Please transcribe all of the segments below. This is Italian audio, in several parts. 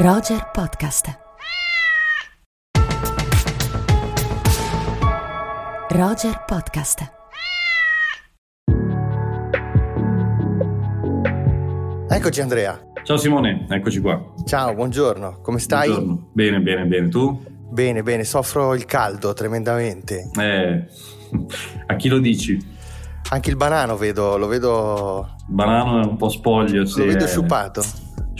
Roger Podcast. Roger Podcast. Eccoci Andrea. Ciao Simone, eccoci qua. Ciao, buongiorno. Come stai? Buongiorno. Bene, bene, bene. Tu? Bene, bene. Soffro il caldo tremendamente. Eh, a chi lo dici? Anche il banano vedo, lo vedo... Il banano è un po' spoglio, sì. Lo vedo è- sciupato.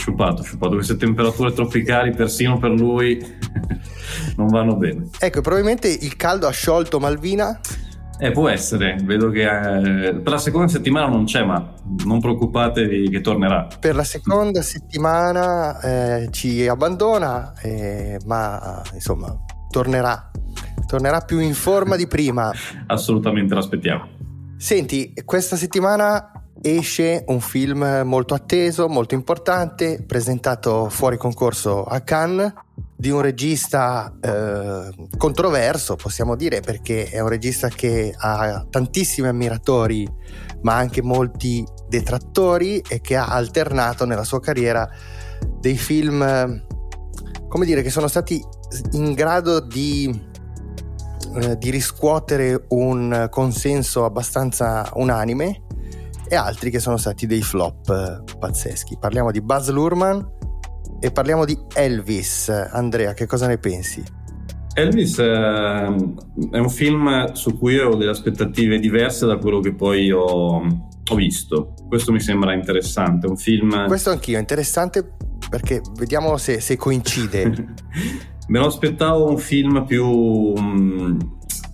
Sciupato, sciupato. Queste temperature tropicali, persino per lui, non vanno bene. Ecco, probabilmente il caldo ha sciolto Malvina. Eh, può essere. Vedo che eh, per la seconda settimana non c'è, ma non preoccupatevi che tornerà. Per la seconda settimana eh, ci abbandona, eh, ma insomma tornerà. Tornerà più in forma di prima. Assolutamente l'aspettiamo. Senti, questa settimana esce un film molto atteso, molto importante, presentato fuori concorso a Cannes, di un regista eh, controverso, possiamo dire, perché è un regista che ha tantissimi ammiratori, ma anche molti detrattori e che ha alternato nella sua carriera dei film, come dire, che sono stati in grado di eh, di riscuotere un consenso abbastanza unanime e altri che sono stati dei flop eh, pazzeschi. Parliamo di Buzz Lurman e parliamo di Elvis. Andrea, che cosa ne pensi? Elvis eh, è un film su cui ho delle aspettative diverse da quello che poi ho, ho visto. Questo mi sembra interessante. Un film. Questo anch'io, interessante perché vediamo se, se coincide. Me lo aspettavo un film più. mm,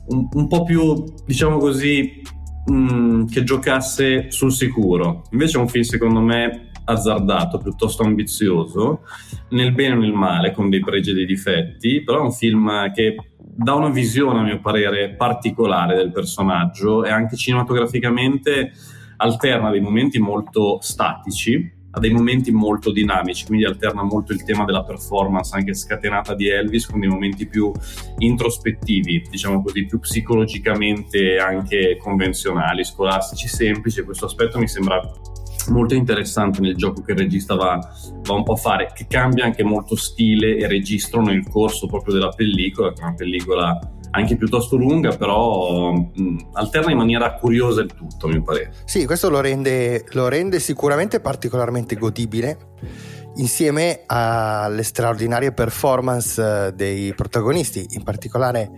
un, un po' più, diciamo così, mm, che giocasse sul sicuro. Invece è un film, secondo me, azzardato, piuttosto ambizioso, nel bene o nel male, con dei pregi e dei difetti, però è un film che dà una visione, a mio parere, particolare del personaggio e anche cinematograficamente alterna dei momenti molto statici a dei momenti molto dinamici, quindi alterna molto il tema della performance anche scatenata di Elvis con dei momenti più introspettivi, diciamo così, più psicologicamente anche convenzionali, scolastici, semplici. Questo aspetto mi sembra molto interessante nel gioco che il regista va, va un po' a fare, che cambia anche molto stile e registro nel corso proprio della pellicola, che è una pellicola anche piuttosto lunga, però mh, alterna in maniera curiosa il tutto, a mio parere. Sì, questo lo rende, lo rende sicuramente particolarmente godibile insieme alle straordinarie performance eh, dei protagonisti, in particolare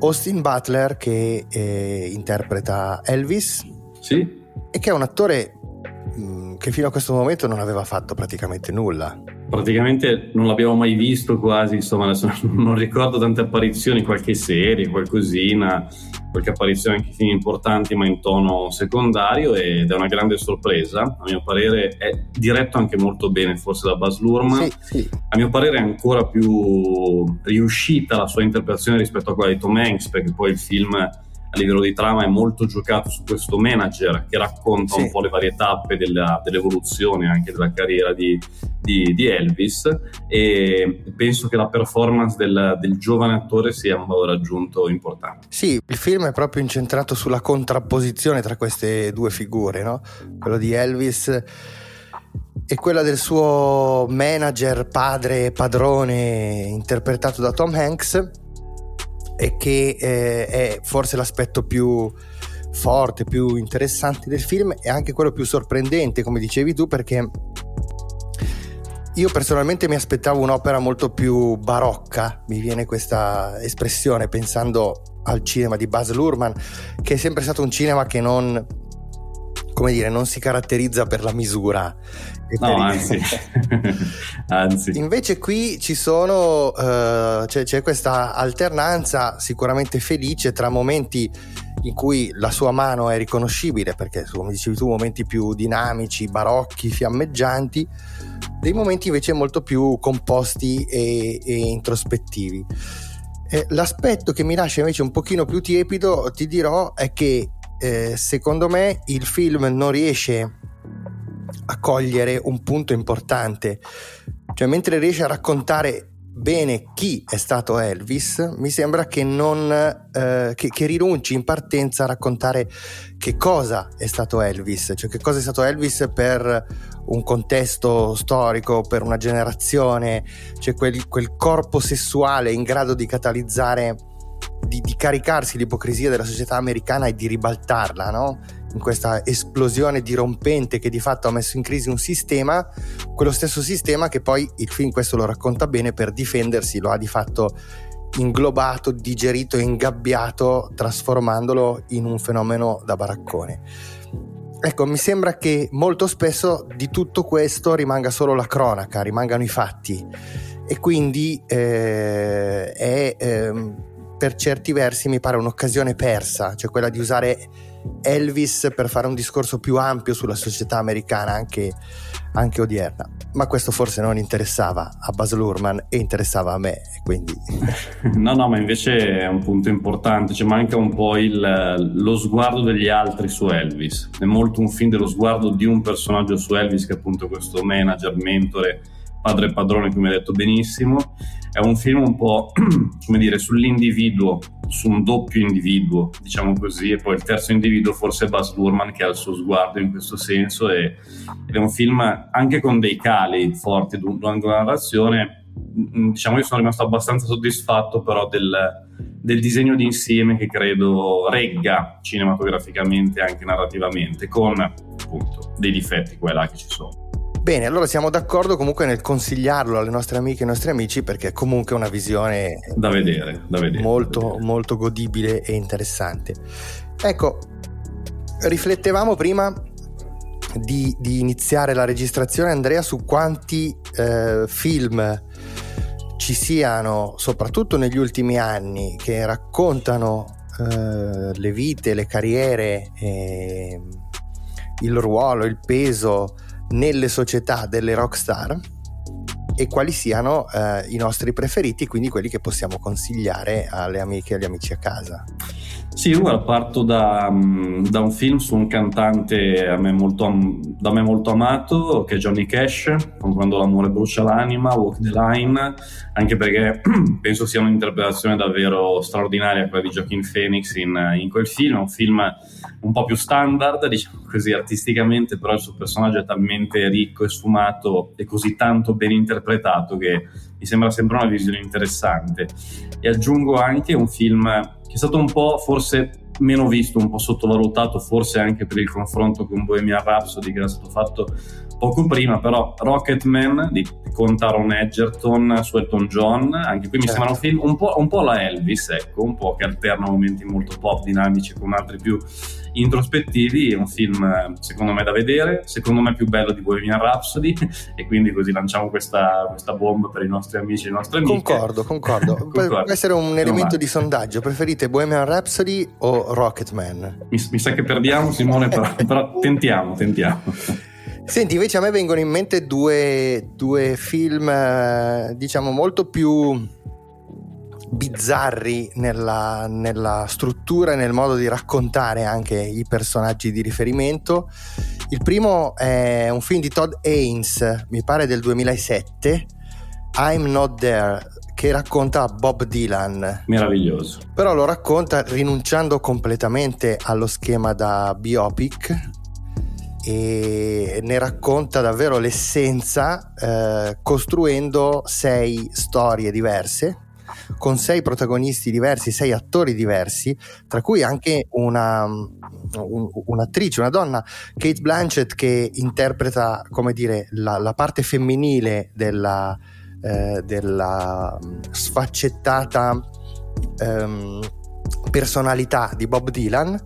Austin Butler che eh, interpreta Elvis Sì? e che è un attore mh, che fino a questo momento non aveva fatto praticamente nulla. Praticamente non l'abbiamo mai visto quasi, insomma, adesso non ricordo tante apparizioni, qualche serie, qualcosina, qualche apparizione anche film importanti ma in tono secondario ed è una grande sorpresa, a mio parere è diretto anche molto bene forse da Baz Luhrmann, Sì, sì. a mio parere è ancora più riuscita la sua interpretazione rispetto a quella di Tom Hanks perché poi il film a livello di trama è molto giocato su questo manager che racconta Sì. un po' le varie tappe della- dell'evoluzione anche della carriera di, di- di Elvis e penso che la performance del, del giovane attore sia un valore aggiunto importante. Sì, il film è proprio incentrato sulla contrapposizione tra queste due figure, no? Quello di Elvis e quella del suo manager, padre, padrone, interpretato da Tom Hanks, e che eh, è forse l'aspetto più forte, più interessante del film e anche quello più sorprendente, come dicevi tu, perché io personalmente mi aspettavo un'opera molto più barocca, mi viene questa espressione pensando al cinema di Baz Luhrmann, che è sempre stato un cinema che non, come dire, non si caratterizza per la misura. No, anzi, anzi. Invece qui ci sono, eh, c'è, c'è questa alternanza sicuramente felice tra momenti in cui la sua mano è riconoscibile, perché come dicevi tu, momenti più dinamici, barocchi, fiammeggianti, dei momenti invece molto più composti e, e introspettivi. Eh, l'aspetto che mi lascia invece un pochino più tiepido, ti dirò, è che eh, secondo me il film non riesce a cogliere un punto importante, cioè mentre riesce a raccontare bene chi è stato Elvis, mi sembra che, non, eh, che, che, rinunci in partenza a raccontare che cosa è stato Elvis, cioè che cosa è stato Elvis per un contesto storico, per una generazione, cioè quel, quel corpo sessuale in grado di catalizzare, di, di caricarsi l'ipocrisia della società americana e di ribaltarla, no? in questa esplosione dirompente che di fatto ha messo in crisi un sistema, quello stesso sistema che poi il film questo lo racconta bene per difendersi, lo ha di fatto inglobato, digerito ingabbiato, trasformandolo in un fenomeno da baraccone. Ecco, mi sembra che molto spesso di tutto questo rimanga solo la cronaca, rimangano i fatti e quindi eh, è eh, per certi versi mi pare un'occasione persa, cioè quella di usare Elvis per fare un discorso più ampio sulla società americana anche, anche odierna. Ma questo forse non interessava a Baz Luhrmann e interessava a me, quindi... No, no, ma invece è un punto importante, cioè manca un po' il, lo sguardo degli altri su Elvis. È molto un film dello sguardo di un personaggio su Elvis che è appunto questo manager, mentore, padre padrone, come hai detto benissimo. È un film un po', come dire, sull'individuo su un doppio individuo, diciamo così, e poi il terzo individuo forse è Baz Luhrmann che ha il suo sguardo in questo senso e, ed è un film anche con dei cali forti durante la narrazione, mm, diciamo io sono rimasto abbastanza soddisfatto però del, del disegno d'insieme che credo regga cinematograficamente e anche narrativamente con appunto dei difetti qua e là che ci sono. Bene, allora siamo d'accordo comunque nel consigliarlo alle nostre amiche e ai nostri amici perché è comunque una visione da vedere, da vedere, molto, da vedere. molto godibile e interessante. Ecco, riflettevamo prima di, di iniziare la registrazione, Andrea, su quanti eh, film ci siano, soprattutto negli ultimi anni, che raccontano eh, le vite, le carriere, eh, il ruolo, il peso nelle società delle rockstar e quali siano eh, i nostri preferiti, quindi quelli che possiamo consigliare alle amiche e agli amici a casa. Sì, ora parto da, mm, da, un film su un cantante me molto, da me molto amato, che è Johnny Cash, con Quando l'amore brucia l'anima, Walk the Line, anche perché penso sia un'interpretazione davvero straordinaria quella di Joaquin Phoenix in, in quel film, un film un po' più standard, diciamo così artisticamente, però il suo personaggio è talmente ricco e sfumato e così tanto ben interpretato che mi sembra sempre una visione interessante. E aggiungo anche un film che è stato un po' forse meno visto, un po' sottovalutato, forse anche per il confronto con Bohemian Rhapsody che era stato fatto poco prima, però Rocketman di, con Taron Edgerton su Elton John, anche qui mi certo. sembra un film un po', un po' la Elvis, ecco, un po' che alterna momenti molto pop dinamici con altri più introspettivi, è un film secondo me da vedere, secondo me più bello di Bohemian Rhapsody e quindi così lanciamo questa, questa bomba per i nostri amici e le nostre amiche. Concordo, concordo. concordo. Può essere un elemento di sondaggio, preferite Bohemian Rhapsody o Rocketman? Mi, mi sa che perdiamo Simone, però, però tentiamo, tentiamo. Senti, invece a me vengono in mente due, due film, eh, diciamo, molto più bizzarri nella, nella, struttura e nel modo di raccontare anche i personaggi di riferimento. Il primo è un film di Todd Haynes, mi pare del 2007, I'm Not There, che racconta Bob Dylan. Meraviglioso. Però lo racconta rinunciando completamente allo schema da biopic e ne racconta davvero l'essenza eh, costruendo sei storie diverse con sei protagonisti diversi, sei attori diversi, tra cui anche una, un, un'attrice, una donna, Kate Blanchett, che interpreta, come dire, la, la parte femminile della, eh, della sfaccettata ehm, personalità di Bob Dylan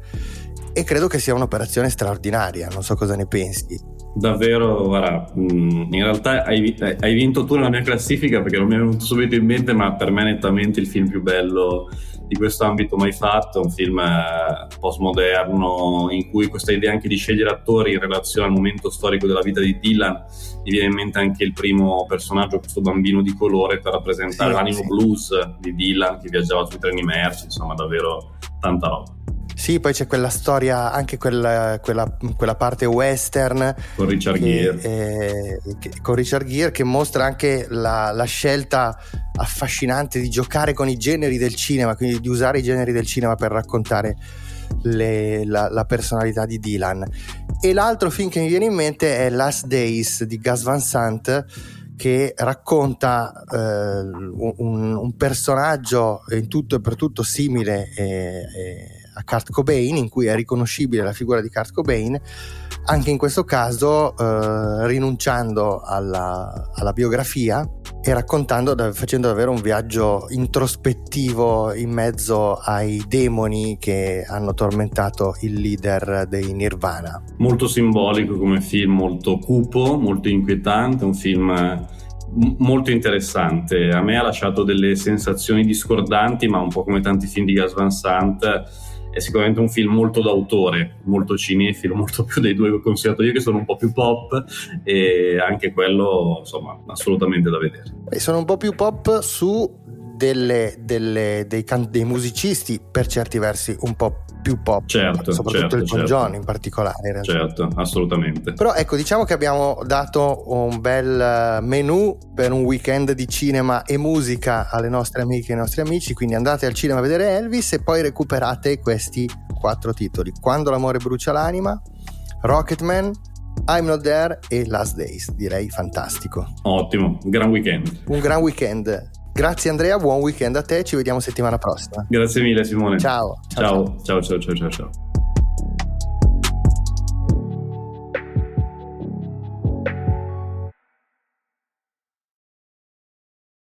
e credo che sia un'operazione straordinaria, non so cosa ne pensi. Davvero, guarda, mm, in realtà hai, hai, vinto tu nella mia classifica perché non mi è venuto subito in mente, ma per me è nettamente il film più bello di questo ambito mai fatto, un film eh, postmoderno in cui questa idea anche di scegliere attori in relazione al momento storico della vita di Dylan, mi viene in mente anche il primo personaggio, questo bambino di colore per rappresentare sì, l'animo sì. blues di Dylan che viaggiava sui treni merci, insomma davvero tanta roba. Sì, poi c'è quella storia, anche quella, quella, quella parte western con Richard Gere. eh, che- con Richard Gere che mostra anche la, la scelta affascinante di giocare con i generi del cinema, quindi di usare i generi del cinema per raccontare le- la, la personalità di Dylan. E l'altro film che mi viene in mente è Last Days di Gus Van Sant che racconta eh, un, un personaggio in tutto e per tutto simile eh, eh, a Kurt Cobain, in cui è riconoscibile la figura di Kurt Cobain, anche in questo caso eh, rinunciando alla, alla biografia e raccontando, facendo davvero un viaggio introspettivo in mezzo ai demoni che hanno tormentato il leader dei Nirvana. Molto simbolico come film, molto cupo, molto inquietante, un film molto interessante. A me ha lasciato delle sensazioni discordanti, ma un po' come tanti film di Gas Van Sant. È sicuramente un film molto d'autore, molto cinefilo, molto più dei due che ho consigliato io, che sono un po' più pop, e anche quello, insomma, assolutamente da vedere. E sono un po' più pop su delle- delle- dei, can- dei musicisti, per certi versi un po' più pop, Certo, soprattutto certo, il John certo. John in particolare. in. Certo, assolutamente. Però ecco, diciamo che abbiamo dato un bel eh, menù per un weekend di cinema e musica alle nostre amiche e ai nostri amici, quindi andate al cinema a vedere Elvis e poi recuperate questi quattro titoli. Quando l'amore brucia l'anima, Rocketman, I'm Not There e Last Days, direi fantastico. Ottimo, un gran weekend. Un gran weekend. Grazie Andrea, buon weekend a te, ci vediamo settimana prossima. Grazie mille Simone. Ciao. Ciao, ciao, ciao, ciao, ciao. ciao.